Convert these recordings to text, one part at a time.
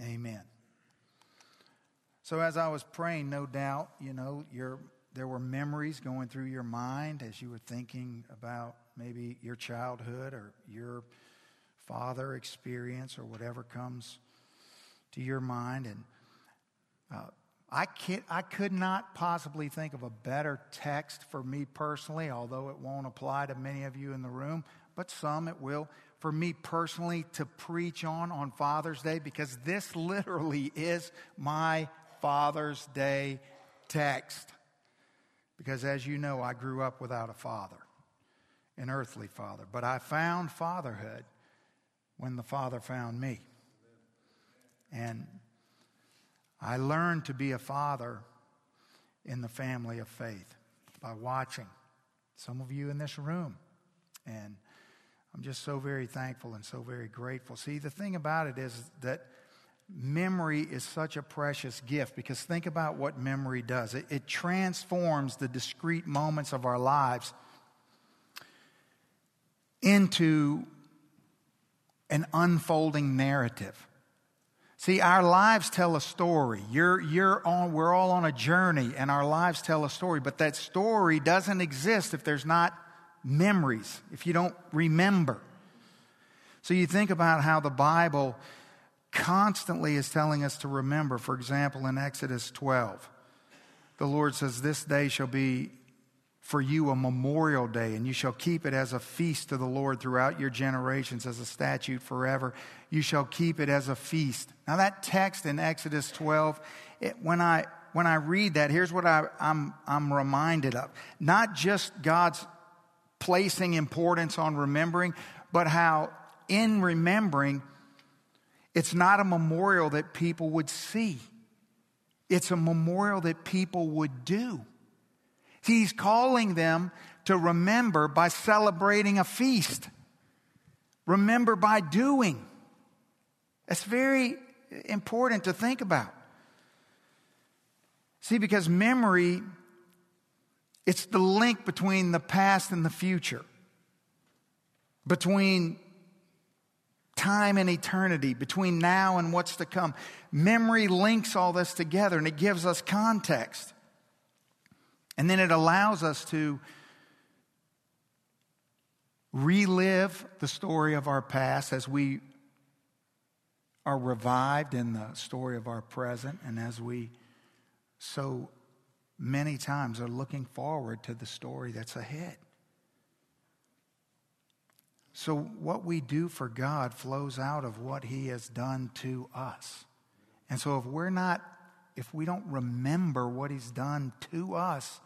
Amen. So, as I was praying, no doubt, you know, your, there were memories going through your mind as you were thinking about maybe your childhood or your father experience or whatever comes to your mind. And uh, I, can't, I could not possibly think of a better text for me personally, although it won't apply to many of you in the room, but some it will. For me personally, to preach on on Father's Day, because this literally is my Father's Day text. Because as you know, I grew up without a father, an earthly father. But I found fatherhood when the Father found me. And I learned to be a father in the family of faith by watching some of you in this room. And I'm just so very thankful and so very grateful. See, the thing about it is that memory is such a precious gift because think about what memory does it, it transforms the discrete moments of our lives into an unfolding narrative. See, our lives tell a story. You're, you're on, we're all on a journey, and our lives tell a story. But that story doesn't exist if there's not memories, if you don't remember. So you think about how the Bible constantly is telling us to remember. For example, in Exodus 12, the Lord says, This day shall be for you a memorial day, and you shall keep it as a feast to the Lord throughout your generations, as a statute forever. You shall keep it as a feast. Now, that text in Exodus 12, it, when, I, when I read that, here's what I, I'm, I'm reminded of. Not just God's placing importance on remembering, but how in remembering, it's not a memorial that people would see, it's a memorial that people would do. He's calling them to remember by celebrating a feast, remember by doing. That's very important to think about. See, because memory, it's the link between the past and the future, between time and eternity, between now and what's to come. Memory links all this together and it gives us context. And then it allows us to relive the story of our past as we are revived in the story of our present and as we so many times are looking forward to the story that's ahead. So, what we do for God flows out of what He has done to us. And so, if we're not, if we don't remember what He's done to us,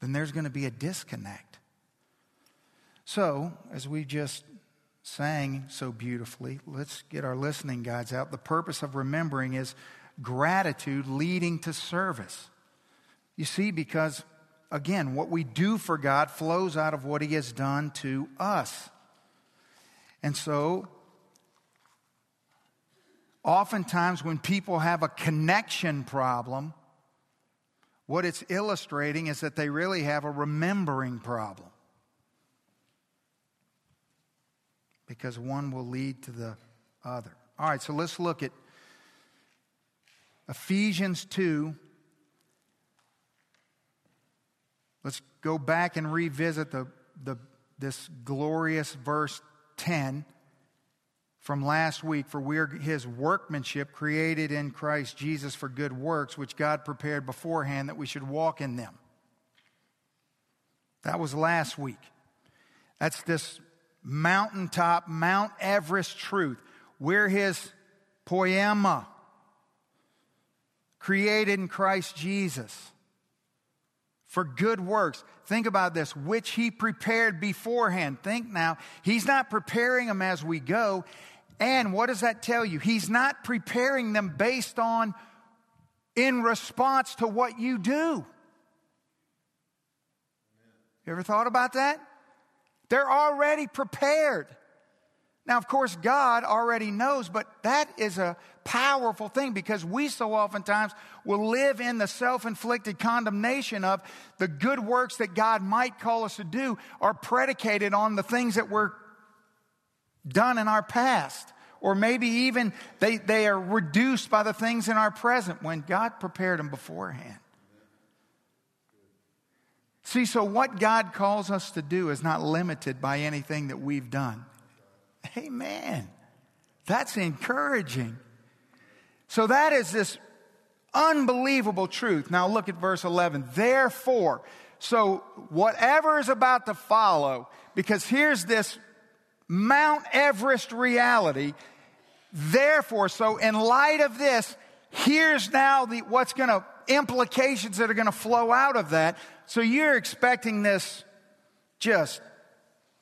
then there's going to be a disconnect. So, as we just sang so beautifully, let's get our listening guides out. The purpose of remembering is gratitude leading to service. You see, because again, what we do for God flows out of what He has done to us. And so, oftentimes when people have a connection problem, what it's illustrating is that they really have a remembering problem. Because one will lead to the other. All right, so let's look at Ephesians 2 Let's go back and revisit the, the, this glorious verse 10 from last week. For we are his workmanship created in Christ Jesus for good works, which God prepared beforehand that we should walk in them. That was last week. That's this mountaintop, Mount Everest truth. We're his poema, created in Christ Jesus for good works. Think about this, which he prepared beforehand. Think now, he's not preparing them as we go. And what does that tell you? He's not preparing them based on in response to what you do. You ever thought about that? They're already prepared. Now, of course, God already knows, but that is a powerful thing because we so oftentimes will live in the self inflicted condemnation of the good works that God might call us to do are predicated on the things that were done in our past or maybe even they, they are reduced by the things in our present when God prepared them beforehand. See, so what God calls us to do is not limited by anything that we've done. Amen. That's encouraging. So that is this unbelievable truth. Now look at verse 11. Therefore, so whatever is about to follow, because here's this Mount Everest reality. Therefore, so in light of this, here's now the, what's going to, implications that are going to flow out of that. So you're expecting this just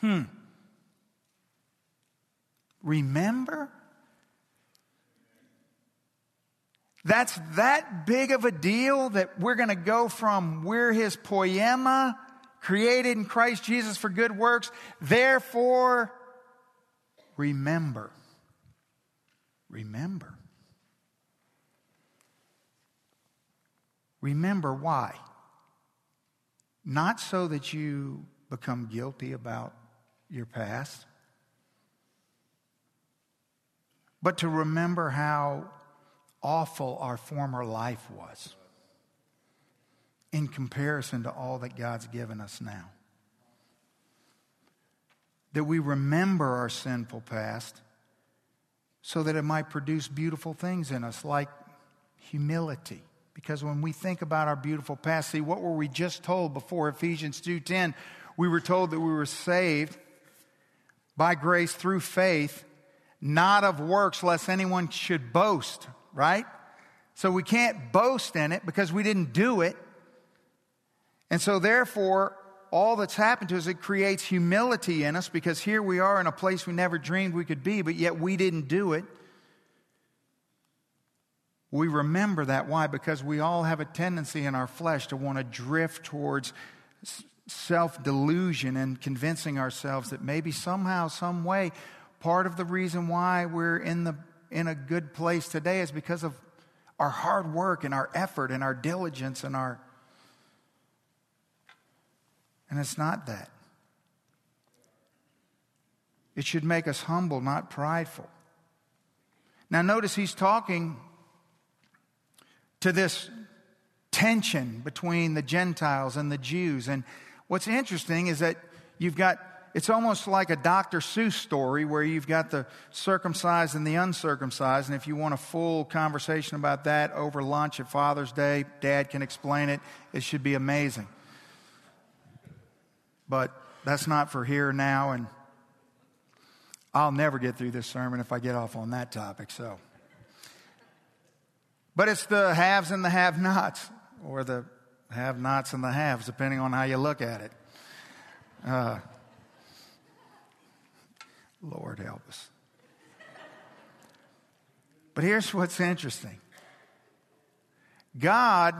Hmm. Remember? That's that big of a deal that we're going to go from we're his poema, created in Christ Jesus for good works. Therefore, remember. Remember. Remember why? Not so that you become guilty about your past, but to remember how awful our former life was in comparison to all that God's given us now. That we remember our sinful past so that it might produce beautiful things in us, like humility. Because when we think about our beautiful past, see, what were we just told before Ephesians 2.10? We were told that we were saved by grace through faith, not of works, lest anyone should boast right? So we can't boast in it because we didn't do it. And so, therefore, all that's happened to us, it creates humility in us because here we are in a place we never dreamed we could be, but yet we didn't do it. We remember that. Why? Because we all have a tendency in our flesh to want to drift towards self delusion and convincing ourselves that maybe somehow, some way, part of the reason why we're in the in a good place today is because of our hard work and our effort and our diligence and our. And it's not that. It should make us humble, not prideful. Now, notice he's talking to this tension between the Gentiles and the Jews. And what's interesting is that you've got it's almost like a Dr. Seuss story where you've got the circumcised and the uncircumcised. And if you want a full conversation about that over lunch at Father's Day, Dad can explain it. It should be amazing. But that's not for here now. And I'll never get through this sermon if I get off on that topic. So, but it's the haves and the have nots, or the have nots and the haves, depending on how you look at it. Uh, Lord help us. But here's what's interesting God,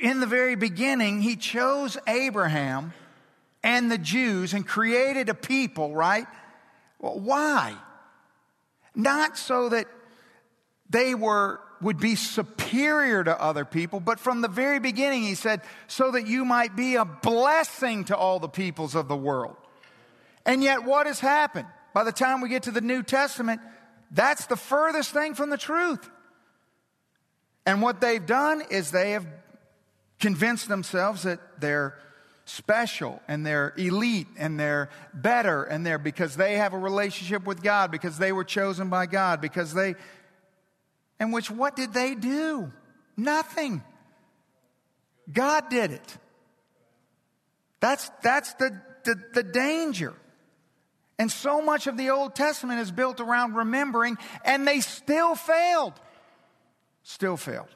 in the very beginning, He chose Abraham and the Jews and created a people, right? Well, why? Not so that they were would be superior to other people, but from the very beginning he said, so that you might be a blessing to all the peoples of the world. And yet, what has happened? By the time we get to the New Testament, that's the furthest thing from the truth. And what they've done is they have convinced themselves that they're special and they're elite and they're better and they're because they have a relationship with God, because they were chosen by God, because they. And which, what did they do? Nothing. God did it. That's, that's the, the, the danger. And so much of the Old Testament is built around remembering, and they still failed. Still failed.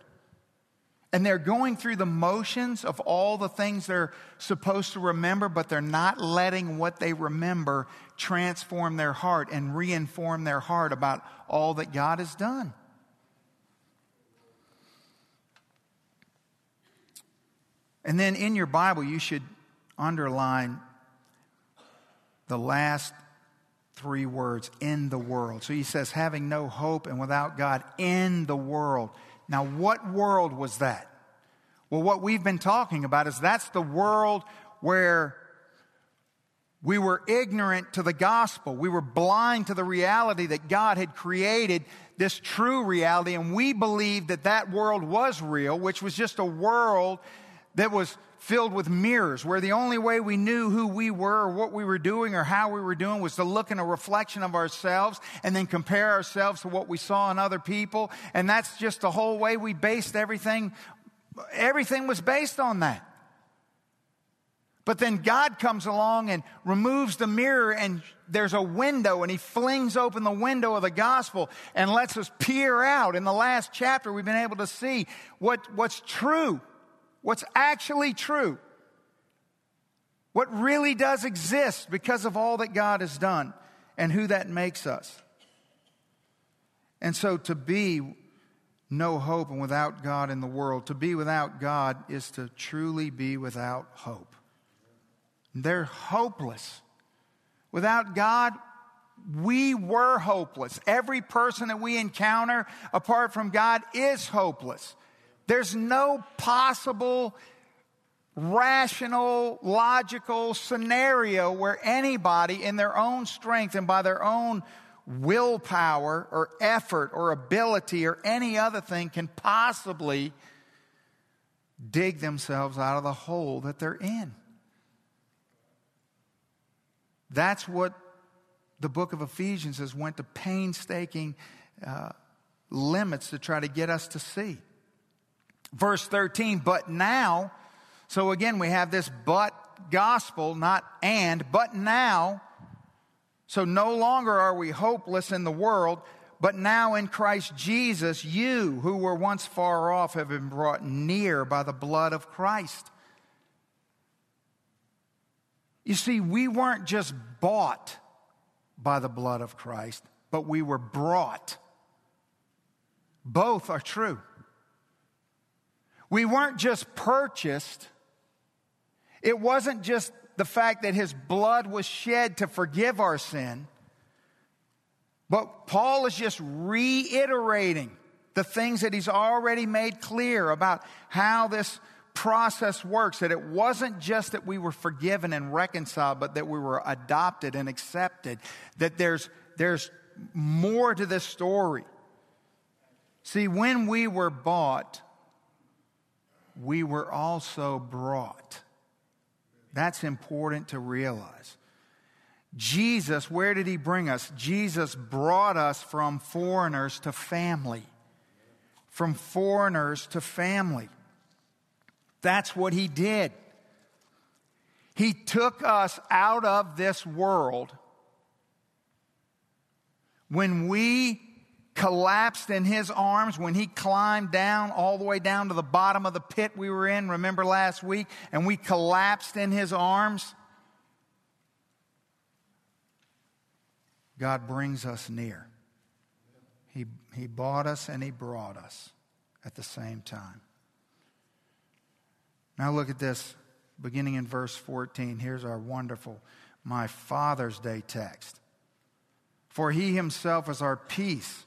And they're going through the motions of all the things they're supposed to remember, but they're not letting what they remember transform their heart and reinform their heart about all that God has done. And then in your Bible, you should underline the last three words in the world. So he says, having no hope and without God in the world. Now, what world was that? Well, what we've been talking about is that's the world where we were ignorant to the gospel. We were blind to the reality that God had created this true reality, and we believed that that world was real, which was just a world that was filled with mirrors, where the only way we knew who we were or what we were doing or how we were doing was to look in a reflection of ourselves and then compare ourselves to what we saw in other people. And that's just the whole way we based everything. Everything was based on that. But then God comes along and removes the mirror, and there's a window, and He flings open the window of the gospel and lets us peer out. In the last chapter, we've been able to see what, what's true what's actually true, what really does exist because of all that God has done and who that makes us. And so to be no hope and without God in the world, to be without God is to truly be without hope. They're hopeless. Without God, we were hopeless. Every person that we encounter apart from God is hopeless. There's no possible rational, logical scenario where anybody in their own strength and by their own willpower or effort or ability or any other thing can possibly dig themselves out of the hole that they're in. That's what the book of Ephesians has went to painstaking uh, limits to try to get us to see. Verse 13, but now, so again, we have this but gospel, not and, but now. So no longer are we hopeless in the world, but now in Christ Jesus, you who were once far off have been brought near by the blood of Christ. You see, we weren't just bought by the blood of Christ, but we were brought. Both are true. We weren't just purchased, it wasn't just the fact that his blood was shed to forgive our sin. But Paul is just reiterating the things that he's already made clear about how this process works that it wasn't just that we were forgiven and reconciled, but that we were adopted and accepted, that there's, there's more to this story. See, when we were bought, we were also brought. That's important to realize. Jesus, where did he bring us? Jesus brought us from foreigners to family. From foreigners to family. That's what he did. He took us out of this world when we collapsed in his arms when he climbed down all the way down to the bottom of the pit we were in, remember last week? And we collapsed in his arms. God brings us near. He, he bought us and he brought us at the same time. Now look at this, beginning in verse 14. Here's our wonderful, my Father's Day text. For he himself is our peace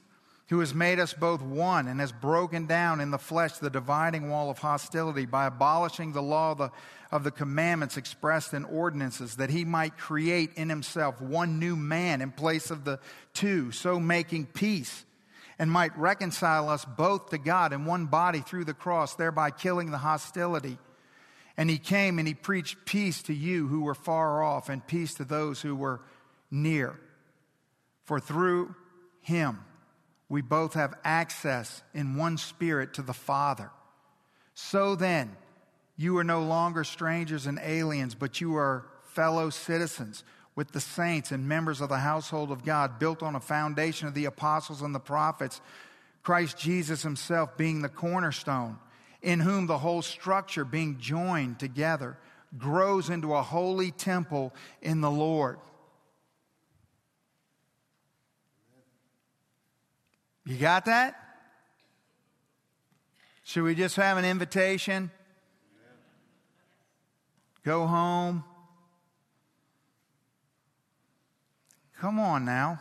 who has made us both one and has broken down in the flesh the dividing wall of hostility by abolishing the law of the, of the commandments expressed in ordinances, that he might create in himself one new man in place of the two, so making peace, and might reconcile us both to God in one body through the cross, thereby killing the hostility. And he came and he preached peace to you who were far off and peace to those who were near. For through him, we both have access in one spirit to the Father. So then, you are no longer strangers and aliens, but you are fellow citizens with the saints and members of the household of God, built on a foundation of the apostles and the prophets, Christ Jesus himself being the cornerstone, in whom the whole structure, being joined together, grows into a holy temple in the Lord. You got that? Should we just have an invitation? Go home. Come on now.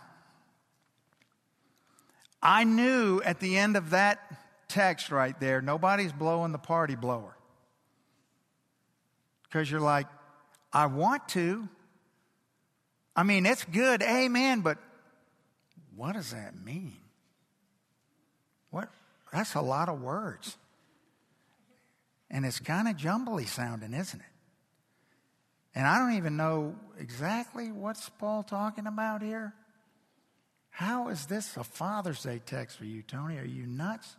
I knew at the end of that text right there, nobody's blowing the party blower. Because you're like, I want to. I mean, it's good, amen, but what does that mean? What? That's a lot of words. And it's kind of jumbly sounding, isn't it? And I don't even know exactly what's Paul talking about here. How is this a Father's Day text for you, Tony? Are you nuts?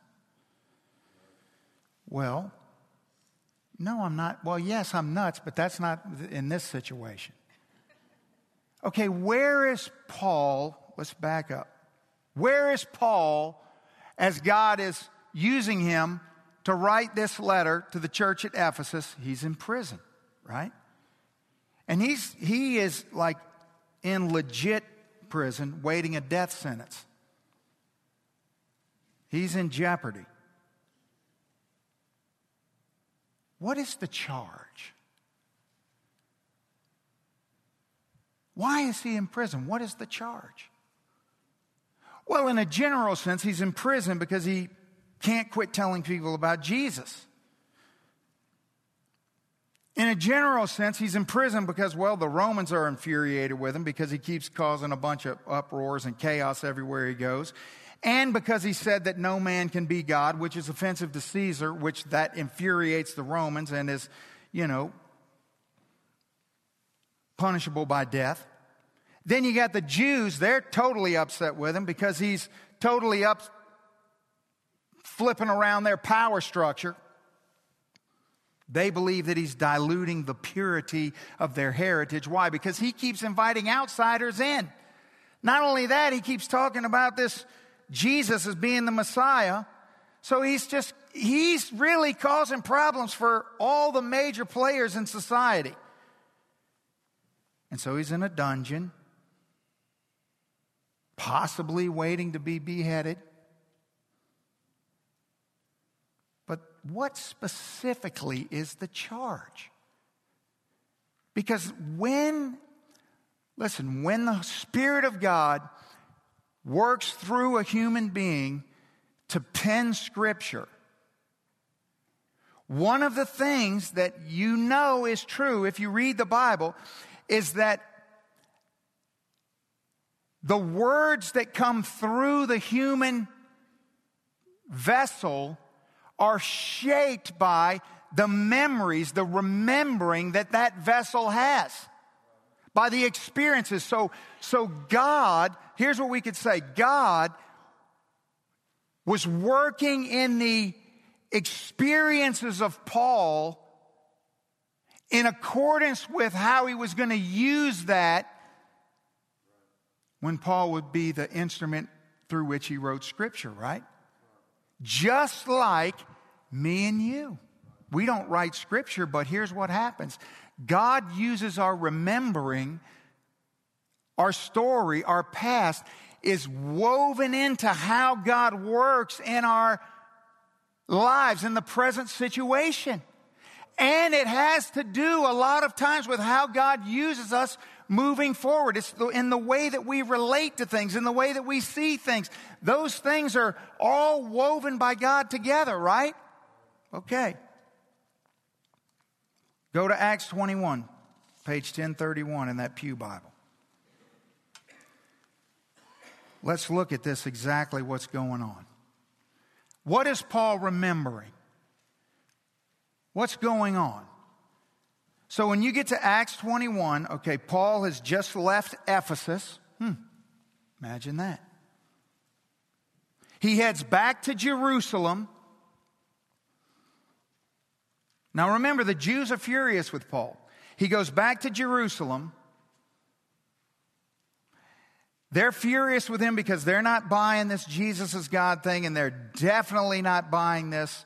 Well, no, I'm not. Well, yes, I'm nuts, but that's not in this situation. Okay, where is Paul? Let's back up. Where is Paul as God is using him to write this letter to the church at Ephesus? He's in prison, right? And he's, he is like in legit prison waiting a death sentence. He's in jeopardy. What is the charge? Why is he in prison? What is the charge? Well, in a general sense, he's in prison because he can't quit telling people about Jesus. In a general sense, he's in prison because, well, the Romans are infuriated with him because he keeps causing a bunch of uproars and chaos everywhere he goes. And because he said that no man can be God, which is offensive to Caesar, which that infuriates the Romans and is, you know, punishable by death. Then you got the Jews, they're totally upset with him because he's totally up flipping around their power structure. They believe that he's diluting the purity of their heritage. Why? Because he keeps inviting outsiders in. Not only that, he keeps talking about this Jesus as being the Messiah. So he's just, he's really causing problems for all the major players in society. And so he's in a dungeon, possibly waiting to be beheaded. But what specifically is the charge? Because when, listen, when the Spirit of God works through a human being to pen Scripture, one of the things that you know is true if you read the Bible is that the words that come through the human vessel are shaped by the memories, the remembering that that vessel has, by the experiences. So, so God, here's what we could say God was working in the experiences of Paul in accordance with how he was going to use that when Paul would be the instrument through which he wrote scripture, right? just like me and you. We don't write scripture, but here's what happens God uses our remembering, our story, our past is woven into how God works in our lives in the present situation. And it has to do a lot of times with how God uses us moving forward. It's in the way that we relate to things, in the way that we see things. Those things are all woven by God together, right? Okay. Go to Acts 21, page 1031 in that Pew Bible. Let's look at this exactly what's going on. What is Paul remembering? What's going on? So when you get to Acts 21, okay, Paul has just left Ephesus. Hmm, imagine that. He heads back to Jerusalem. Now remember, the Jews are furious with Paul. He goes back to Jerusalem. They're furious with him because they're not buying this Jesus is God thing, and they're definitely not buying this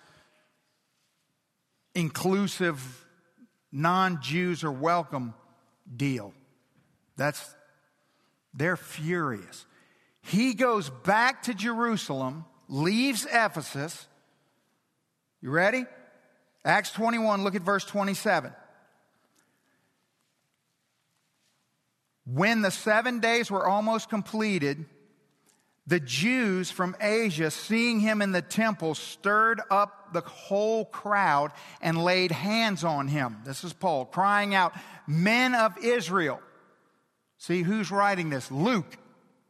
inclusive, non Jews are welcome deal. That's, they're furious. He goes back to Jerusalem, leaves Ephesus. You ready? Acts 21, look at verse 27. When the seven days were almost completed, the Jews from Asia, seeing him in the temple, stirred up the whole crowd and laid hands on him. This is Paul crying out, Men of Israel. See who's writing this? Luke,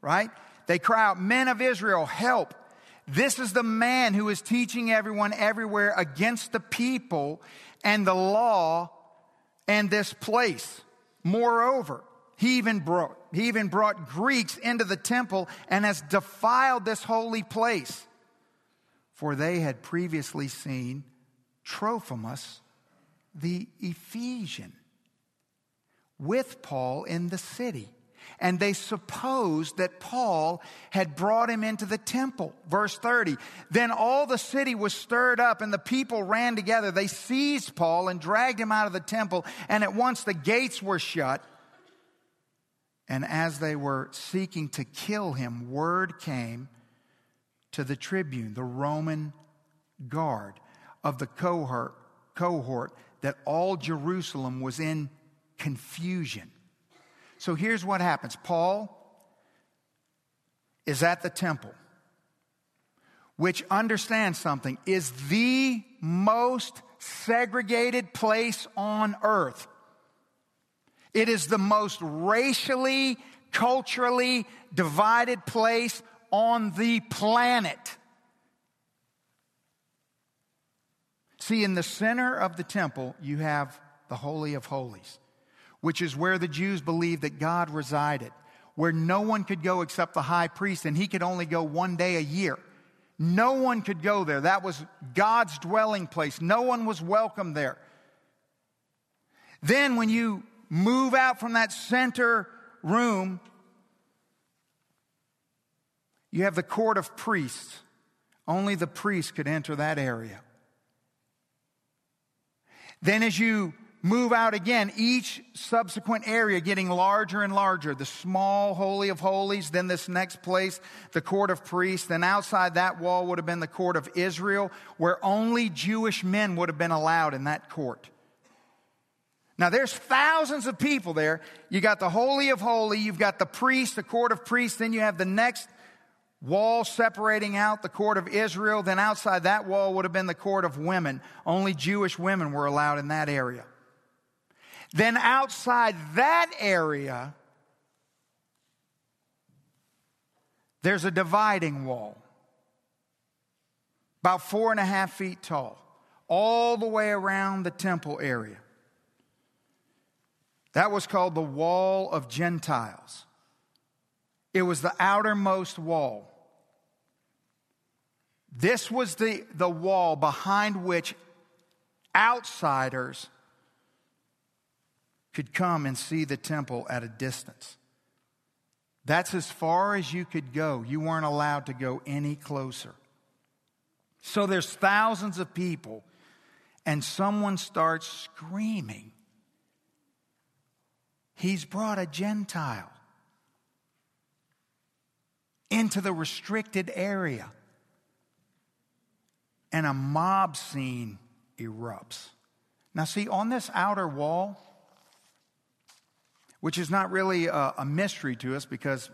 right? They cry out, Men of Israel, help. This is the man who is teaching everyone everywhere against the people and the law and this place. Moreover, he even brought, he even brought Greeks into the temple and has defiled this holy place. For they had previously seen Trophimus, the Ephesian, with Paul in the city. And they supposed that Paul had brought him into the temple. Verse 30. Then all the city was stirred up and the people ran together. They seized Paul and dragged him out of the temple. And at once the gates were shut and as they were seeking to kill him, word came to the tribune, the Roman guard of the cohort, cohort that all Jerusalem was in confusion. So here's what happens Paul is at the temple, which understands something, is the most segregated place on earth. It is the most racially, culturally divided place on the planet. See, in the center of the temple, you have the Holy of Holies, which is where the Jews believed that God resided, where no one could go except the high priest, and he could only go one day a year. No one could go there. That was God's dwelling place. No one was welcome there. Then, when you move out from that center room, you have the court of priests. Only the priest could enter that area. Then, as you move out again, each subsequent area getting larger and larger. The small Holy of Holies, then this next place, the court of priests. Then outside that wall would have been the court of Israel, where only Jewish men would have been allowed in that court. Now there's thousands of people there. You got the Holy of Holy, you've got the priest, the court of priests, then you have the next wall separating out the court of Israel. Then outside that wall would have been the court of women. Only Jewish women were allowed in that area. Then outside that area, there's a dividing wall, about four and a half feet tall, all the way around the temple area. That was called the Wall of Gentiles. It was the outermost wall. This was the, the wall behind which outsiders could come and see the temple at a distance. That's as far as you could go. You weren't allowed to go any closer. So there's thousands of people, and someone starts screaming He's brought a Gentile into the restricted area. And a mob scene erupts. Now, see, on this outer wall, which is not really a, a mystery to us because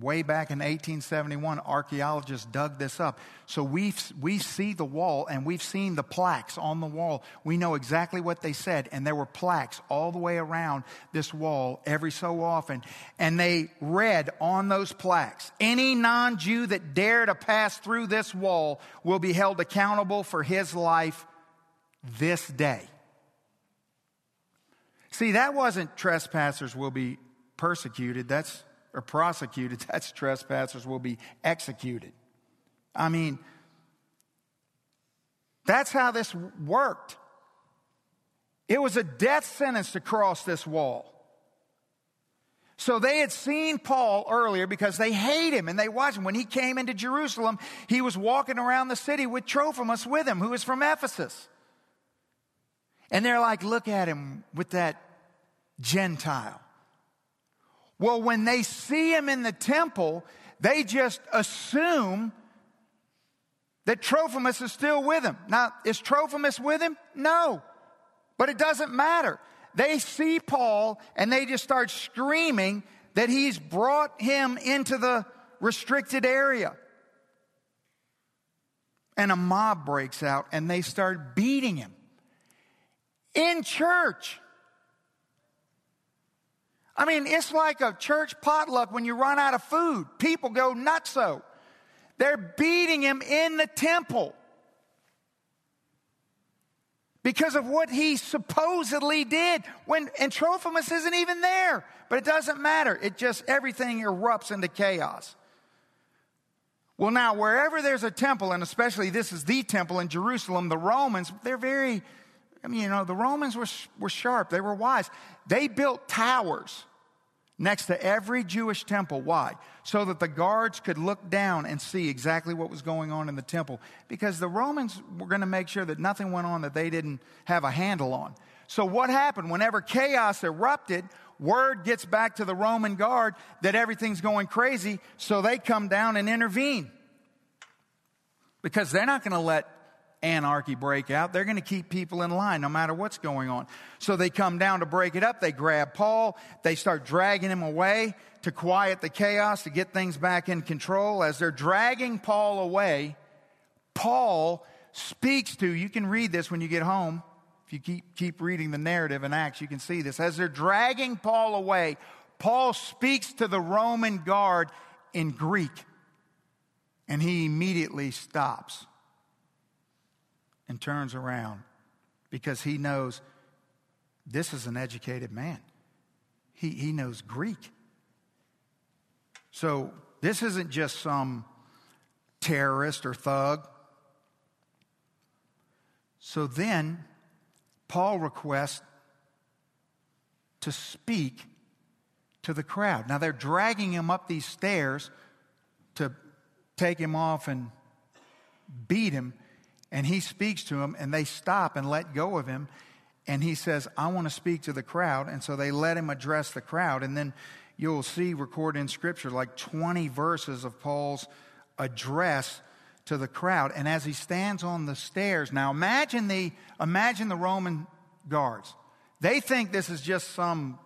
way back in 1871, archaeologists dug this up. So we we see the wall and we've seen the plaques on the wall. We know exactly what they said, and there were plaques all the way around this wall every so often. And they read on those plaques any non Jew that dare to pass through this wall will be held accountable for his life this day. See, that wasn't trespassers will be persecuted. That's or prosecuted, that's trespassers will be executed. I mean, that's how this worked. It was a death sentence to cross this wall. So they had seen Paul earlier because they hate him and they watch him. When he came into Jerusalem, he was walking around the city with Trophimus with him, who was from Ephesus. And they're like, look at him with that Gentile. Well, when they see him in the temple, they just assume that Trophimus is still with him. Now, is Trophimus with him? No. But it doesn't matter. They see Paul and they just start screaming that he's brought him into the restricted area. And a mob breaks out and they start beating him in church. I mean, it's like a church potluck when you run out of food. People go nutso. They're beating him in the temple because of what he supposedly did when and Trophimus isn't even there. But it doesn't matter. It just everything erupts into chaos. Well, now wherever there's a temple, and especially this is the temple in Jerusalem, the Romans, they're very I mean, you know, the Romans were, were sharp, they were wise. They built towers next to every Jewish temple. Why? So that the guards could look down and see exactly what was going on in the temple. Because the Romans were going to make sure that nothing went on that they didn't have a handle on. So, what happened? Whenever chaos erupted, word gets back to the Roman guard that everything's going crazy, so they come down and intervene. Because they're not going to let anarchy break out. They're going to keep people in line no matter what's going on. So they come down to break it up. They grab Paul. They start dragging him away to quiet the chaos, to get things back in control. As they're dragging Paul away, Paul speaks to, you can read this when you get home. If you keep, keep reading the narrative in Acts, you can see this. As they're dragging Paul away, Paul speaks to the Roman guard in Greek, and he immediately stops and turns around because he knows this is an educated man. He, he knows Greek. So this isn't just some terrorist or thug. So then, Paul requests to speak to the crowd. Now they're dragging him up these stairs to take him off and beat him and he speaks to them, and they stop and let go of him. And he says, I want to speak to the crowd. And so they let him address the crowd. And then you'll see recorded in Scripture like 20 verses of Paul's address to the crowd. And as he stands on the stairs, now imagine the, imagine the Roman guards. They think this is just some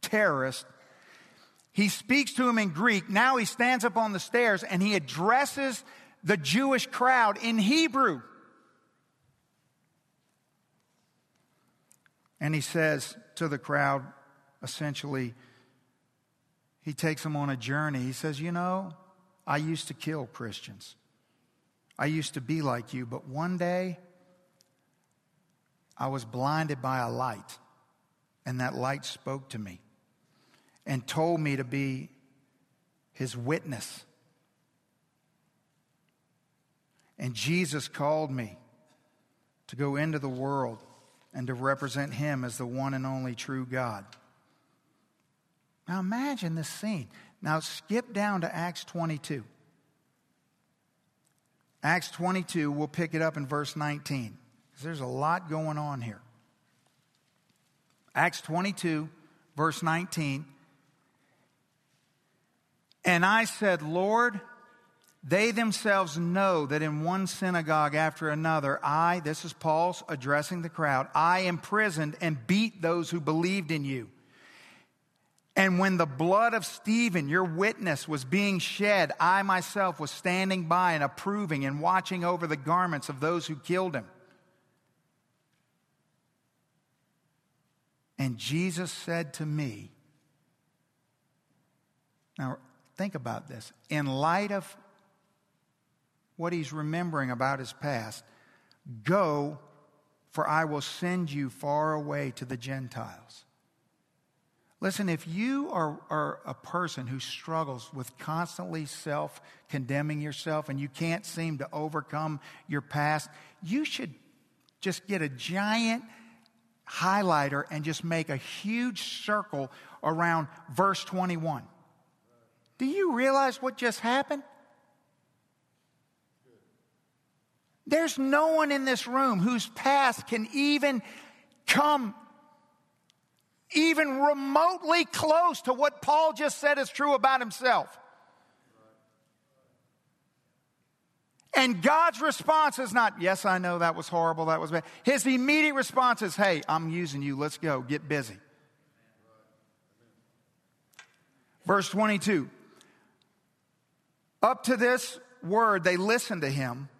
terrorist. He speaks to him in Greek. Now he stands up on the stairs and he addresses the Jewish crowd in Hebrew. And he says to the crowd, essentially, he takes them on a journey. He says, You know, I used to kill Christians. I used to be like you, but one day I was blinded by a light, and that light spoke to me and told me to be his witness And Jesus called me to go into the world and to represent Him as the one and only true God. Now imagine this scene. Now skip down to Acts 22. Acts 22, we'll pick it up in verse 19. Because there's a lot going on here. Acts 22, verse 19. And I said, Lord, they themselves know that in one synagogue after another, I, this is Paul's addressing the crowd, I imprisoned and beat those who believed in you. And when the blood of Stephen, your witness, was being shed, I myself was standing by and approving and watching over the garments of those who killed him. And Jesus said to me, now think about this. In light of what he's remembering about his past. Go, for I will send you far away to the Gentiles. Listen, if you are, are a person who struggles with constantly self condemning yourself and you can't seem to overcome your past, you should just get a giant highlighter and just make a huge circle around verse 21. Do you realize what just happened? There's no one in this room whose past can even come even remotely close to what Paul just said is true about himself. And God's response is not, yes, I know that was horrible, that was bad. His immediate response is, hey, I'm using you, let's go, get busy. Verse 22 Up to this word, they listened to him,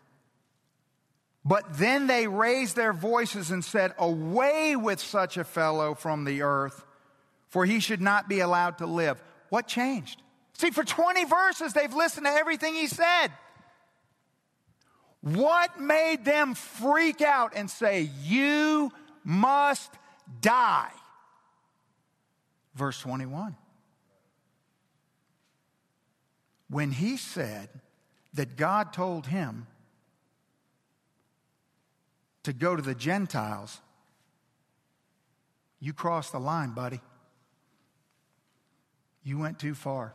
but then they raised their voices and said, Away with such a fellow from the earth, for he should not be allowed to live. What changed? See, for 20 verses, they've listened to everything he said. What made them freak out and say, You must die? Verse 21. When he said that God told him to go to the Gentiles, you crossed the line, buddy. You went too far.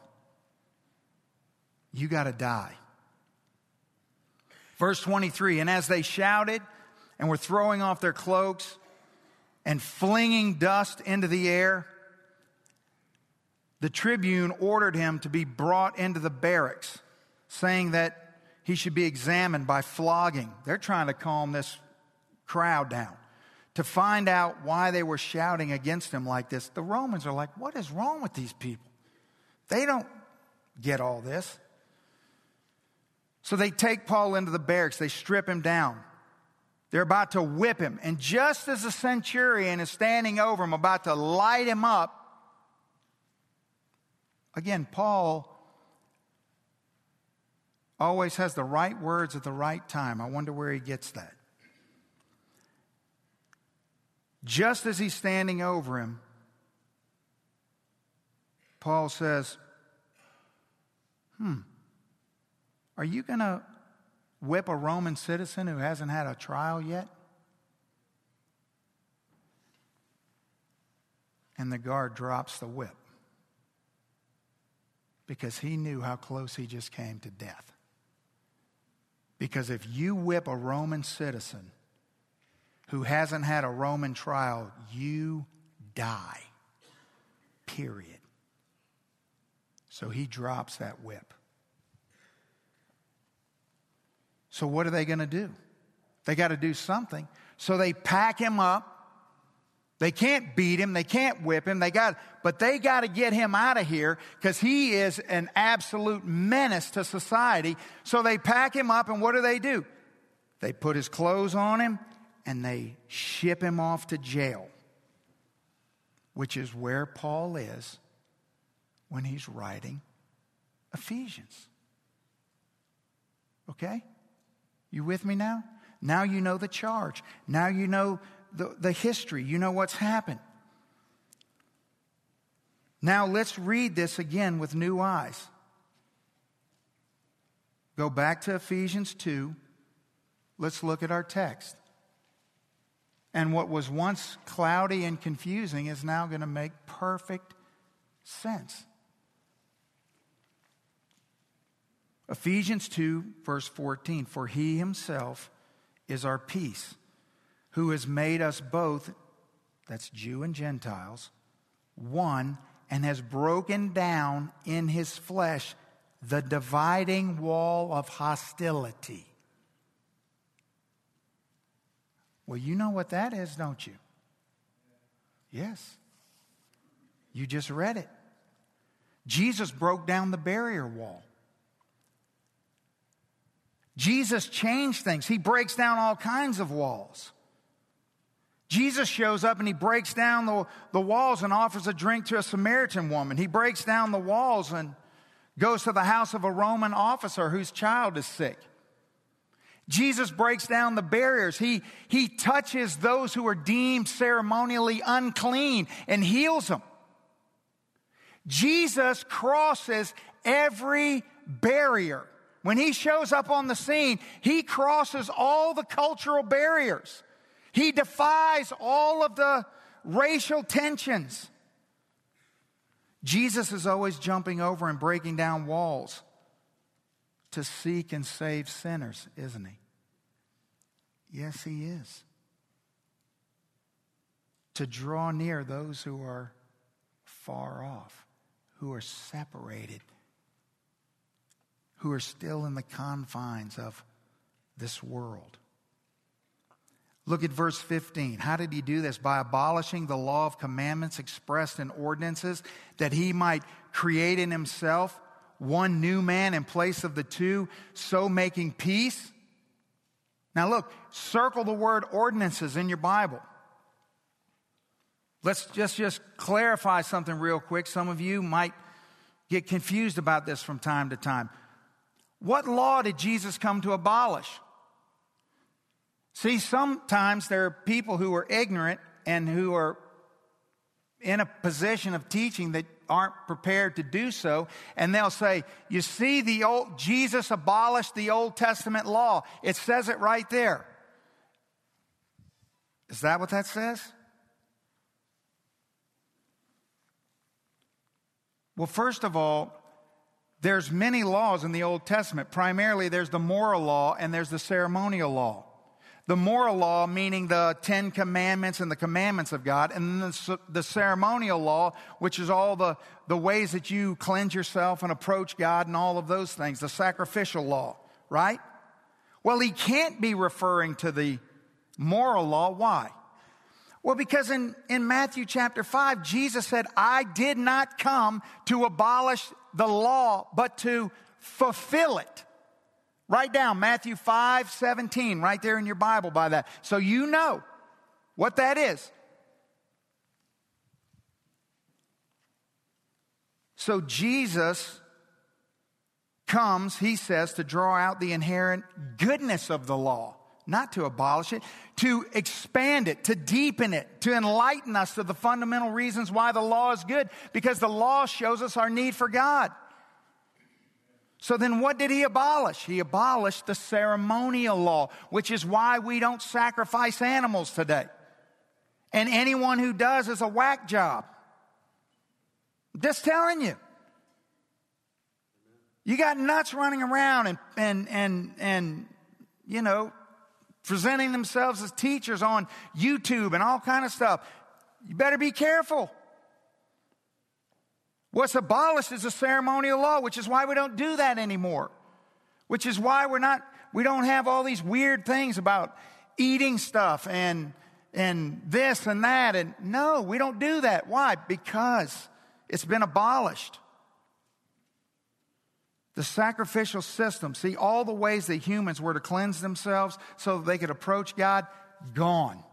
You got to die. Verse 23 And as they shouted and were throwing off their cloaks and flinging dust into the air, the tribune ordered him to be brought into the barracks, saying that he should be examined by flogging. They're trying to calm this crowd down to find out why they were shouting against him like this. The Romans are like, What is wrong with these people? They don't get all this. So they take Paul into the barracks, they strip him down. They're about to whip him. And just as the centurion is standing over him, about to light him up, again, Paul always has the right words at the right time. I wonder where he gets that. Just as he's standing over him, Paul says, Hmm, are you going to whip a Roman citizen who hasn't had a trial yet? And the guard drops the whip because he knew how close he just came to death. Because if you whip a Roman citizen who hasn't had a Roman trial, you die. Period. So he drops that whip. So, what are they going to do? They got to do something. So, they pack him up. They can't beat him. They can't whip him. They got, but they got to get him out of here because he is an absolute menace to society. So they pack him up, and what do they do? They put his clothes on him and they ship him off to jail, which is where Paul is when he's writing Ephesians. Okay? You with me now? Now you know the charge. Now you know the, the history. You know what's happened. Now let's read this again with new eyes. Go back to Ephesians 2. Let's look at our text. And what was once cloudy and confusing is now going to make perfect sense. Ephesians 2, verse 14 For he himself is our peace, who has made us both, that's Jew and Gentiles, one, and has broken down in his flesh the dividing wall of hostility. Well, you know what that is, don't you? Yes. You just read it. Jesus broke down the barrier wall. Jesus changed things. He breaks down all kinds of walls. Jesus shows up and he breaks down the, the walls and offers a drink to a Samaritan woman. He breaks down the walls and goes to the house of a Roman officer whose child is sick. Jesus breaks down the barriers. He, he touches those who are deemed ceremonially unclean and heals them. Jesus crosses every barrier. When he shows up on the scene, he crosses all the cultural barriers. He defies all of the racial tensions. Jesus is always jumping over and breaking down walls to seek and save sinners, isn't he? Yes, he is. to draw near those who are far off, who are separated, who are still in the confines of this world. Look at verse 15. How did he do this? By abolishing the law of commandments expressed in ordinances, that he might create in himself one new man in place of the two, so making peace. Now, look, circle the word ordinances in your Bible. Let's just, just clarify something real quick. Some of you might get confused about this from time to time. What law did Jesus come to abolish? See, sometimes there are people who are ignorant and who are in a position of teaching that aren't prepared to do so and they'll say you see the old jesus abolished the old testament law. It says it right there. Is that what that says? Well first of all there's many laws in the old testament. Primarily there's the moral law and there's the ceremonial law the moral law, meaning the Ten Commandments and the commandments of God, and the, the ceremonial law, which is all the, the ways that you cleanse yourself and approach God and all of those things, the sacrificial law, right? Well, he can't be referring to the moral law. Why? Well, because in, in Matthew chapter 5, Jesus said, I did not come to abolish the law, but to fulfill it. Write down Matthew 5 17, right there in your Bible by that. So you know what that is. So Jesus comes, he says, to draw out the inherent goodness of the law, not to abolish it, to expand it, to deepen it, to enlighten us to the fundamental reasons why the law is good, because the law shows us our need for God. So then what did he abolish? He abolished the ceremonial law, which is why we don't sacrifice animals today. And anyone who does is a whack job. Just telling you. You got nuts running around and, and, and, and, you know, presenting themselves as teachers on YouTube and all kind of stuff. You better be careful. What's abolished is the ceremonial law, which is why we don't do that anymore. Which is why we're not, we don't have all these weird things about eating stuff and, and this and that. And no, we don't do that. Why? Because it's been abolished. The sacrificial system, see, all the ways that humans were to cleanse themselves so that they could approach God, gone.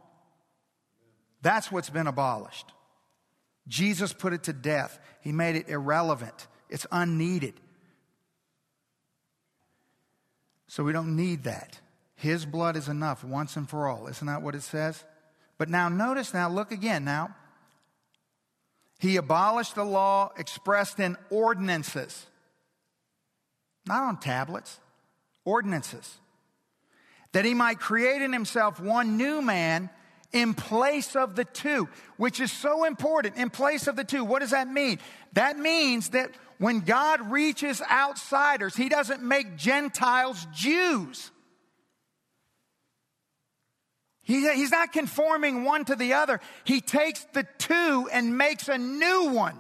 That's what's been abolished. Jesus put it to death. He made it irrelevant. It's unneeded. So we don't need that. His blood is enough once and for all. Isn't that what it says? But now notice now, look again now. He abolished the law expressed in ordinances, not on tablets, ordinances, that he might create in himself one new man in place of the two, which is so important. In place of the two. What does that mean? That means that when God reaches outsiders, He doesn't make Gentiles Jews. He, he's not conforming one to the other. He takes the two and makes a new one.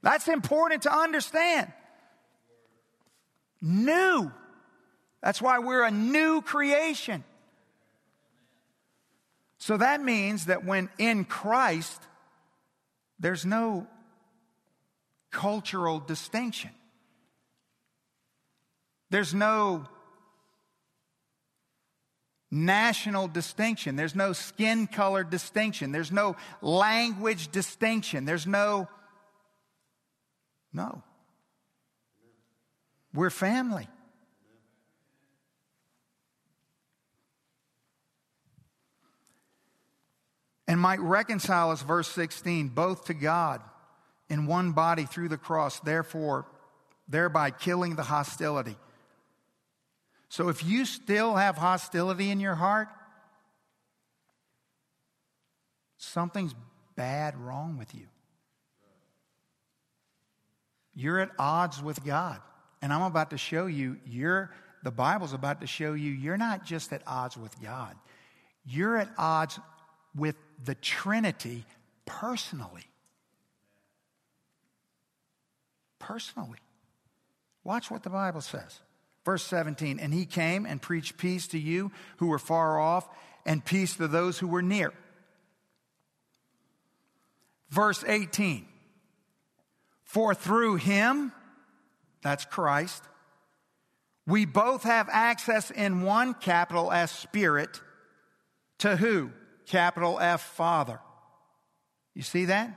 That's important to understand. New. That's why we're a new creation. So that means that when in Christ, there's no cultural distinction. There's no national distinction. There's no skin color distinction. There's no language distinction. There's no, no. We're family. And might reconcile us, verse 16, both to God in one body through the cross, therefore, thereby killing the hostility. So if you still have hostility in your heart, something's bad wrong with you. You're at odds with God. And I'm about to show you, you're, the Bible's about to show you, you're not just at odds with God, you're at odds with the Trinity personally. Personally. Watch what the Bible says. Verse 17, and he came and preached peace to you who were far off and peace to those who were near. Verse 18, for through him, that's Christ, we both have access in one capital S Spirit to who? Capital F Father. You see that?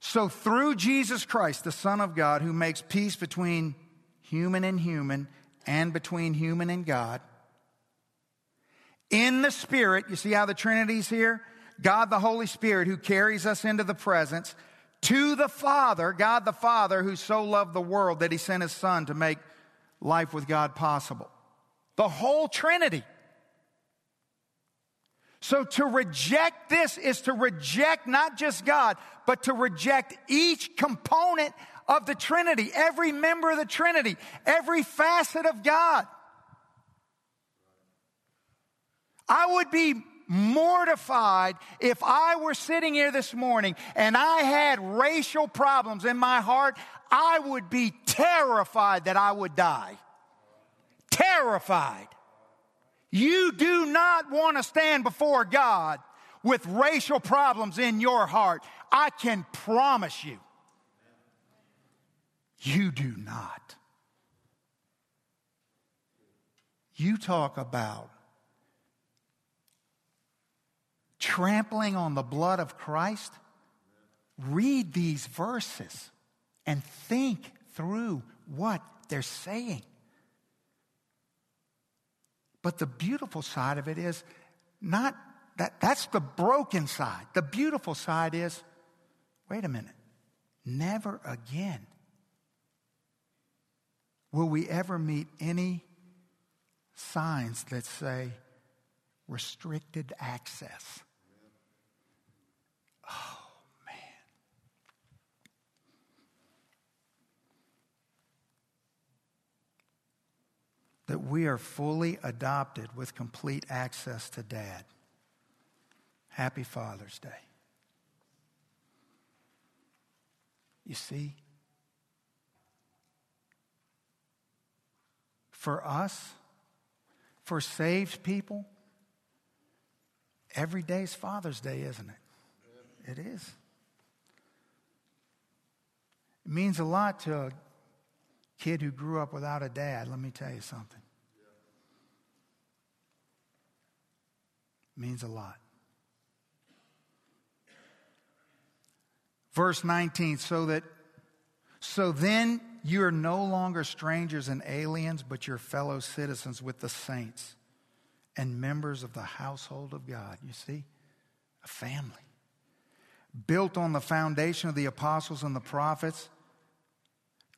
So, through Jesus Christ, the Son of God, who makes peace between human and human and between human and God, in the Spirit, you see how the Trinity's here? God the Holy Spirit, who carries us into the presence, to the Father, God the Father, who so loved the world that he sent his Son to make life with God possible. The whole Trinity. So to reject this is to reject not just God, but to reject each component of the Trinity, every member of the Trinity, every facet of God. I would be mortified if I were sitting here this morning and I had racial problems in my heart. I would be terrified that I would die. Terrified. You do not want to stand before God with racial problems in your heart. I can promise you. You do not. You talk about trampling on the blood of Christ. Read these verses and think through what they're saying. But the beautiful side of it is not that, that's the broken side. The beautiful side is wait a minute, never again will we ever meet any signs that say restricted access. Oh, That we are fully adopted with complete access to Dad. Happy Father's Day. You see? For us, for saved people, every day is Father's Day, isn't it? It is. It means a lot to kid who grew up without a dad. Let me tell you something. It means a lot. Verse 19, so that so then you are no longer strangers and aliens, but your fellow citizens with the saints and members of the household of God. You see? A family. Built on the foundation of the apostles and the prophets.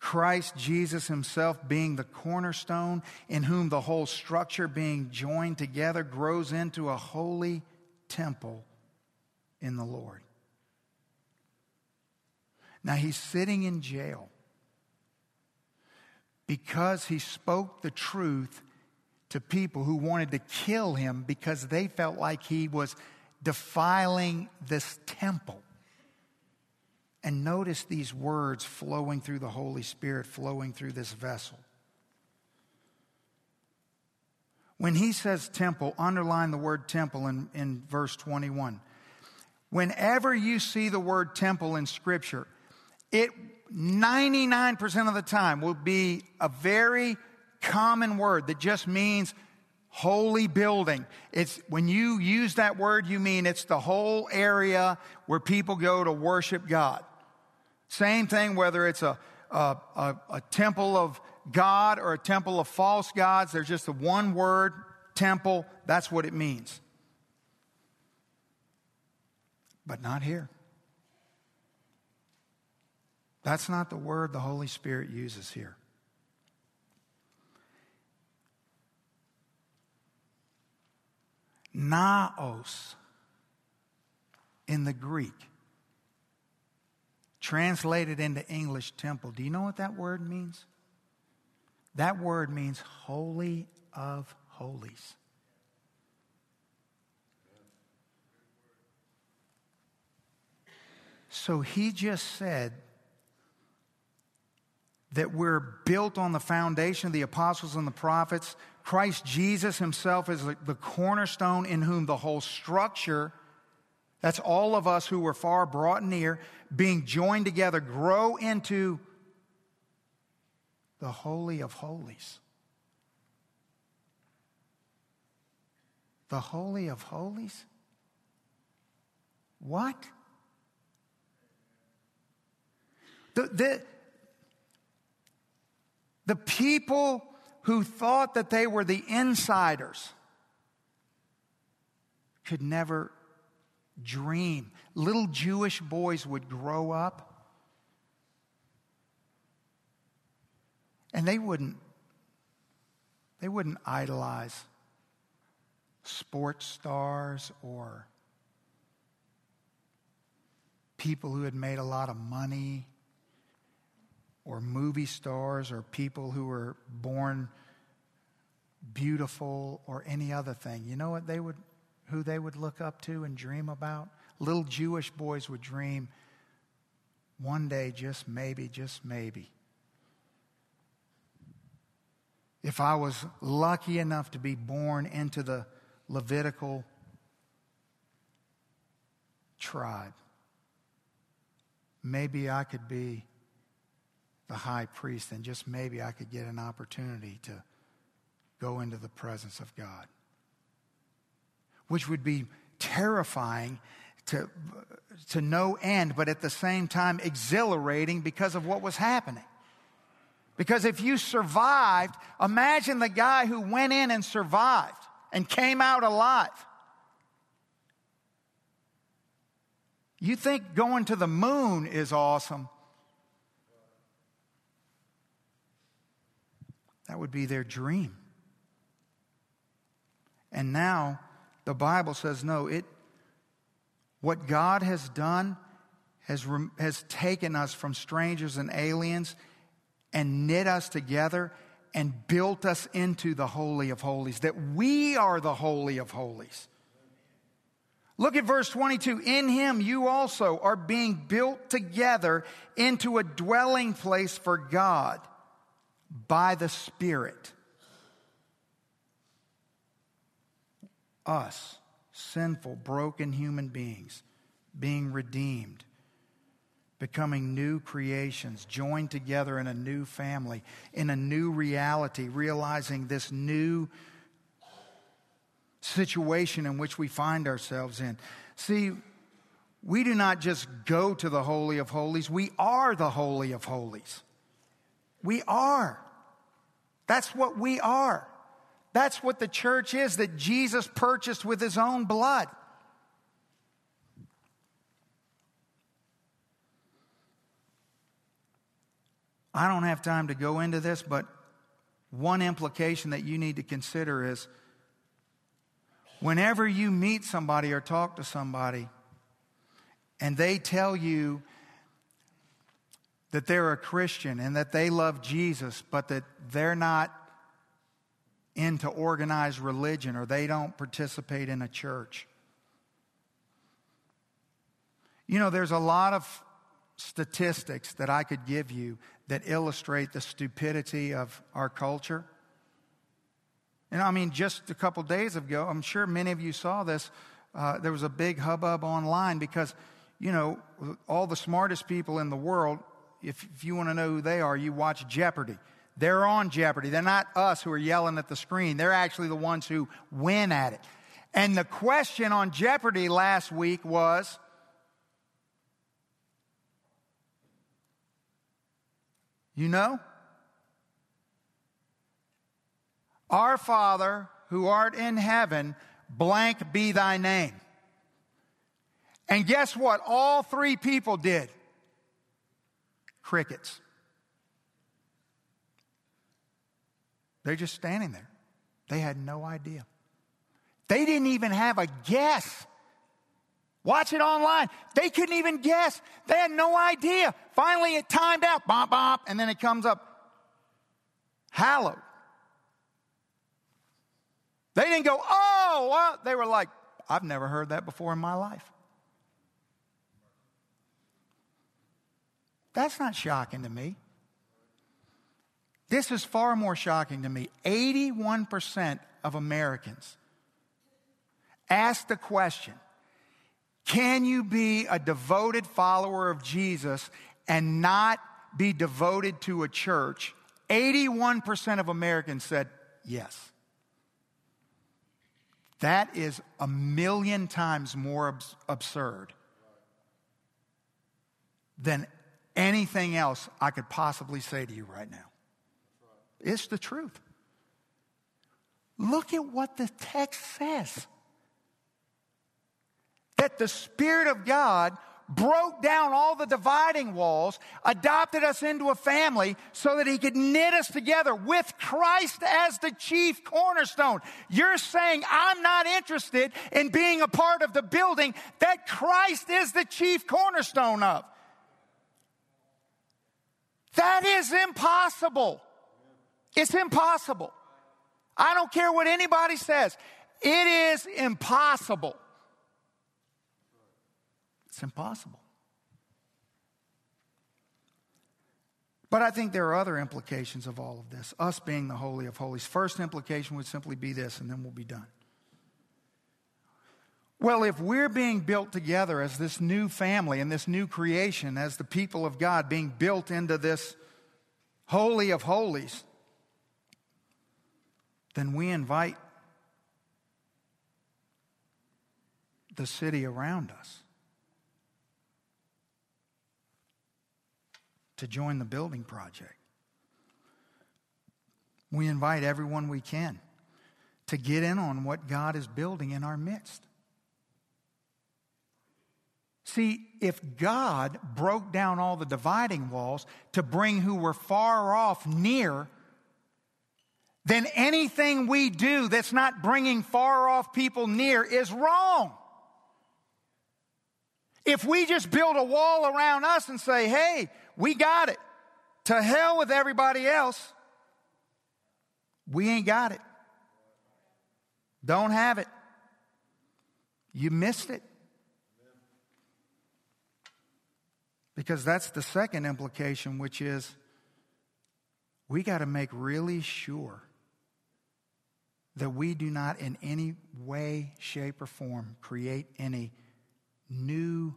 Christ Jesus himself being the cornerstone, in whom the whole structure being joined together grows into a holy temple in the Lord. Now he's sitting in jail because he spoke the truth to people who wanted to kill him because they felt like he was defiling this temple. And notice these words flowing through the Holy Spirit, flowing through this vessel. When he says temple, underline the word temple in, in verse 21. Whenever you see the word temple in Scripture, it 99% of the time will be a very common word that just means holy building. It's when you use that word, you mean it's the whole area where people go to worship God. Same thing whether it's a, a, a, a temple of God or a temple of false gods. There's just the one word, temple. That's what it means. But not here. That's not the word the Holy Spirit uses here. Naos in the Greek, Translated into English, temple. Do you know what that word means? That word means holy of holies. So he just said that we're built on the foundation of the apostles and the prophets. Christ Jesus himself is the cornerstone in whom the whole structure that's all of us who were far brought near, being joined together, grow into the Holy of Holies. The Holy of Holies? What? The, the, the people who thought that they were the insiders could never dream. Little Jewish boys would grow up and they wouldn't they wouldn't idolize sports stars or people who had made a lot of money or movie stars or people who were born beautiful or any other thing. You know what they would who they would look up to and dream about? Little Jewish boys would dream one day just maybe just maybe if I was lucky enough to be born into the Levitical tribe, maybe I could be the high priest, and just maybe I could get an opportunity to go into the presence of God, which would be terrifying to, to no end, but at the same time exhilarating because of what was happening. Because if you survived, imagine the guy who went in and survived and came out alive. You think going to the moon is awesome. That would be their dream. And now the Bible says no, it what God has done has, has taken us from strangers and aliens and knit us together and built us into the Holy of Holies, that we are the Holy of Holies. Look at verse 22. In him you also are being built together into a dwelling place for God by the Spirit. Us, sinful, broken human beings, being redeemed, becoming new creations, joined together in a new family, in a new reality, realizing this new situation in which we find ourselves in. See, we do not just go to the Holy of Holies, we are the Holy of Holies. We are. That's what we are. That's what the church is that Jesus purchased with his own blood. I don't have time to go into this, but one implication that you need to consider is whenever you meet somebody or talk to somebody and they tell you that they're a Christian and that they love Jesus, but that they're not into organized religion or they don't participate in a church. You know, there's a lot of statistics that I could give you that illustrate the stupidity of our culture. And I mean, just a couple days ago, I'm sure many of you saw this. Uh, there was a big hubbub online because, you know, all the smartest people in the world if, if you want to know who they are, you watch Jeopardy. They're on Jeopardy. They're not us who are yelling at the screen. They're actually the ones who win at it. And the question on Jeopardy last week was You know? Our Father who art in heaven, blank be thy name. And guess what? All three people did. Crickets. They're just standing there. They had no idea. They didn't even have a guess. Watch it online. They couldn't even guess. They had no idea. Finally, it timed out, bop, bop, and then it comes up, hallowed. They didn't go, oh, well, they were like, I've never heard that before in my life. That's not shocking to me. This is far more shocking to me. 81% of Americans ask the question Can you be a devoted follower of Jesus and not be devoted to a church? 81% of Americans said yes. That is a million times more abs- absurd than anything else I could possibly say to you right now. It's the truth. Look at what the text says that the Spirit of God broke down all the dividing walls, adopted us into a family so that he could knit us together with Christ as the chief cornerstone. You're saying, I'm not interested in being a part of the building that Christ is the chief cornerstone of. That is impossible. It's impossible. I don't care what anybody says. It is impossible. It's impossible. But I think there are other implications of all of this, us being the Holy of Holies. First implication would simply be this, and then we'll be done. Well, if we're being built together as this new family and this new creation, as the people of God being built into this Holy of Holies, then we invite the city around us to join the building project. We invite everyone we can to get in on what God is building in our midst. See, if God broke down all the dividing walls to bring who were far off near, then anything we do that's not bringing far off people near is wrong. If we just build a wall around us and say, hey, we got it. To hell with everybody else. We ain't got it. Don't have it. You missed it. Because that's the second implication, which is we got to make really sure that we do not in any way, shape, or form create any new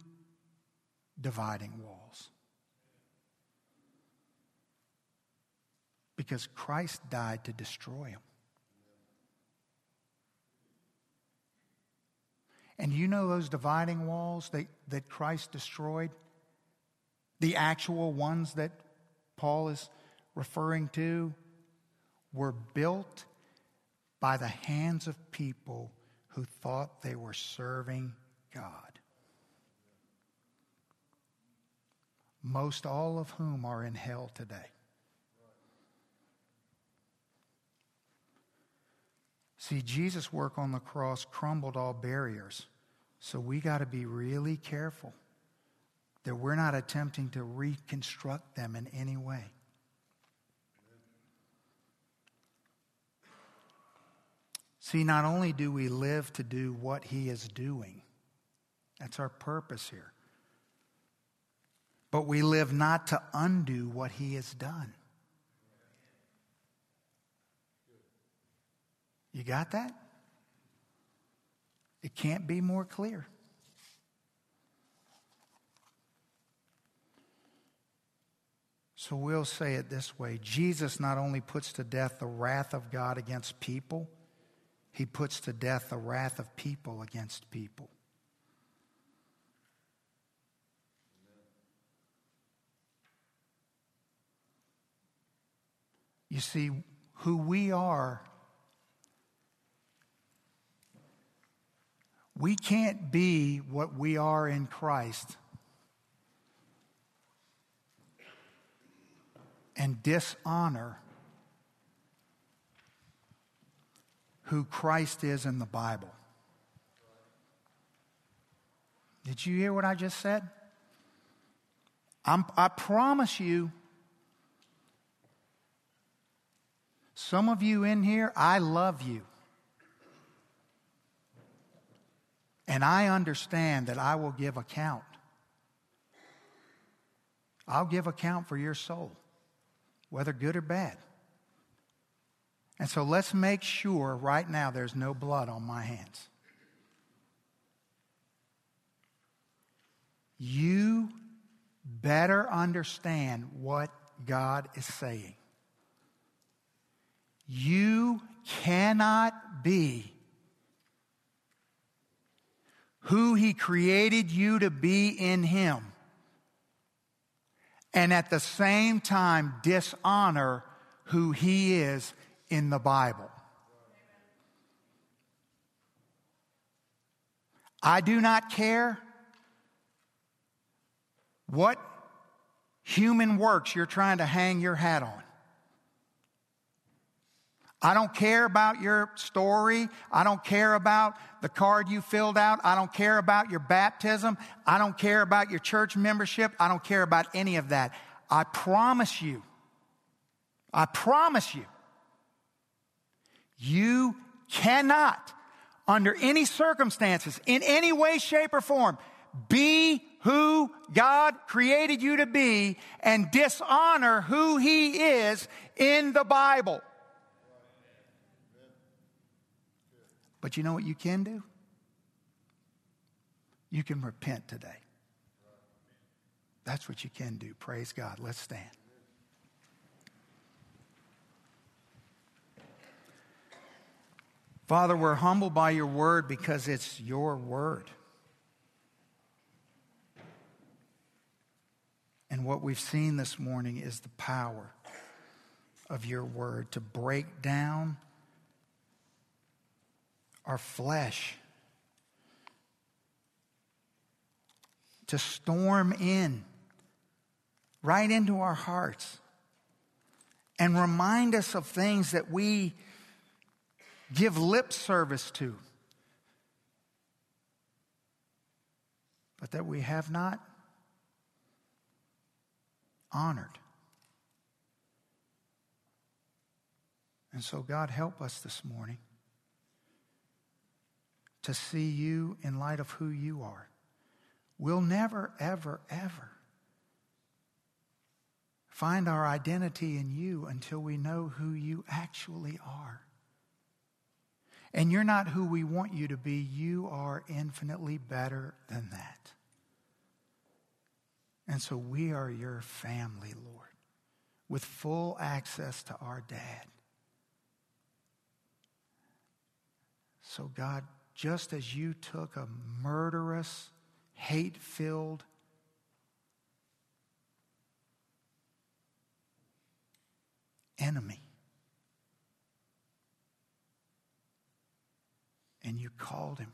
dividing walls. because Christ died to destroy them. And you know those dividing walls that, that Christ destroyed? The actual ones that Paul is referring to were built by the hands of people who thought they were serving God. Most all of whom are in hell today. See, Jesus' work on the cross crumbled all barriers. So we got to be really careful that we're not attempting to reconstruct them in any way. See, not only do we live to do what he is doing, that's our purpose here, but we live not to undo what he has done. You got that? It can't be more clear. So we'll say it this way Jesus not only puts to death the wrath of God against people, he puts to death the wrath of people against people. You see, who we are We can't be what we are in Christ and dishonor who Christ is in the Bible. Did you hear what I just said? I'm, i promise you, some of you in here, I love you. And I understand that I will give account. I'll give account for your soul, whether good or bad. And so let's make sure right now there's no blood on my hands. You better understand what God is saying. You cannot be who He created you to be in Him and at the same time dishonor who He is in the Bible. I do not care what human works you're trying to hang your hat on. I don't care about your story. I don't care about the card you filled out. I don't care about your baptism. I don't care about your church membership. I don't care about any of that. I promise you, I promise you, you cannot, under any circumstances, in any way, shape, or form, be who God created you to be and dishonor who He is in the Bible. But you know what you can do? You can repent today. That's what you can do. Praise God. Let's stand. Father, we're humbled by your word because it's your word. And what we've seen this morning is the power of your word to break down our flesh, to storm in right into our hearts and remind us of things that we give lip service to, but that we have not honored. And so, God, help us this morning to see you in light of who you are. We'll never, ever, ever find our identity in you until we know who you actually are. And you're not who we want you to be, you are infinitely better than that. And so we are your family, Lord, with full access to our dad. So, God, just as you took a murderous, hate filled, enemy and you called him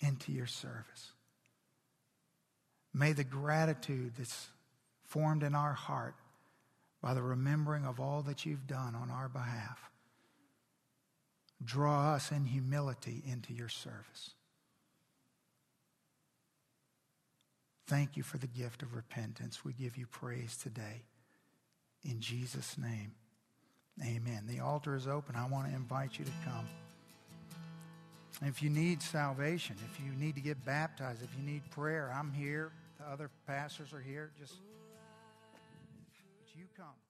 into your service. May the gratitude that's formed in our heart by the remembering of all that you've done on our behalf draw us in humility into your service. Thank you for the gift of repentance. We give you praise today. In Jesus' name, amen. The altar is open. I want to invite you to come. If you need salvation, if you need to get baptized, if you need prayer, I'm here. The other pastors are here. Just you come.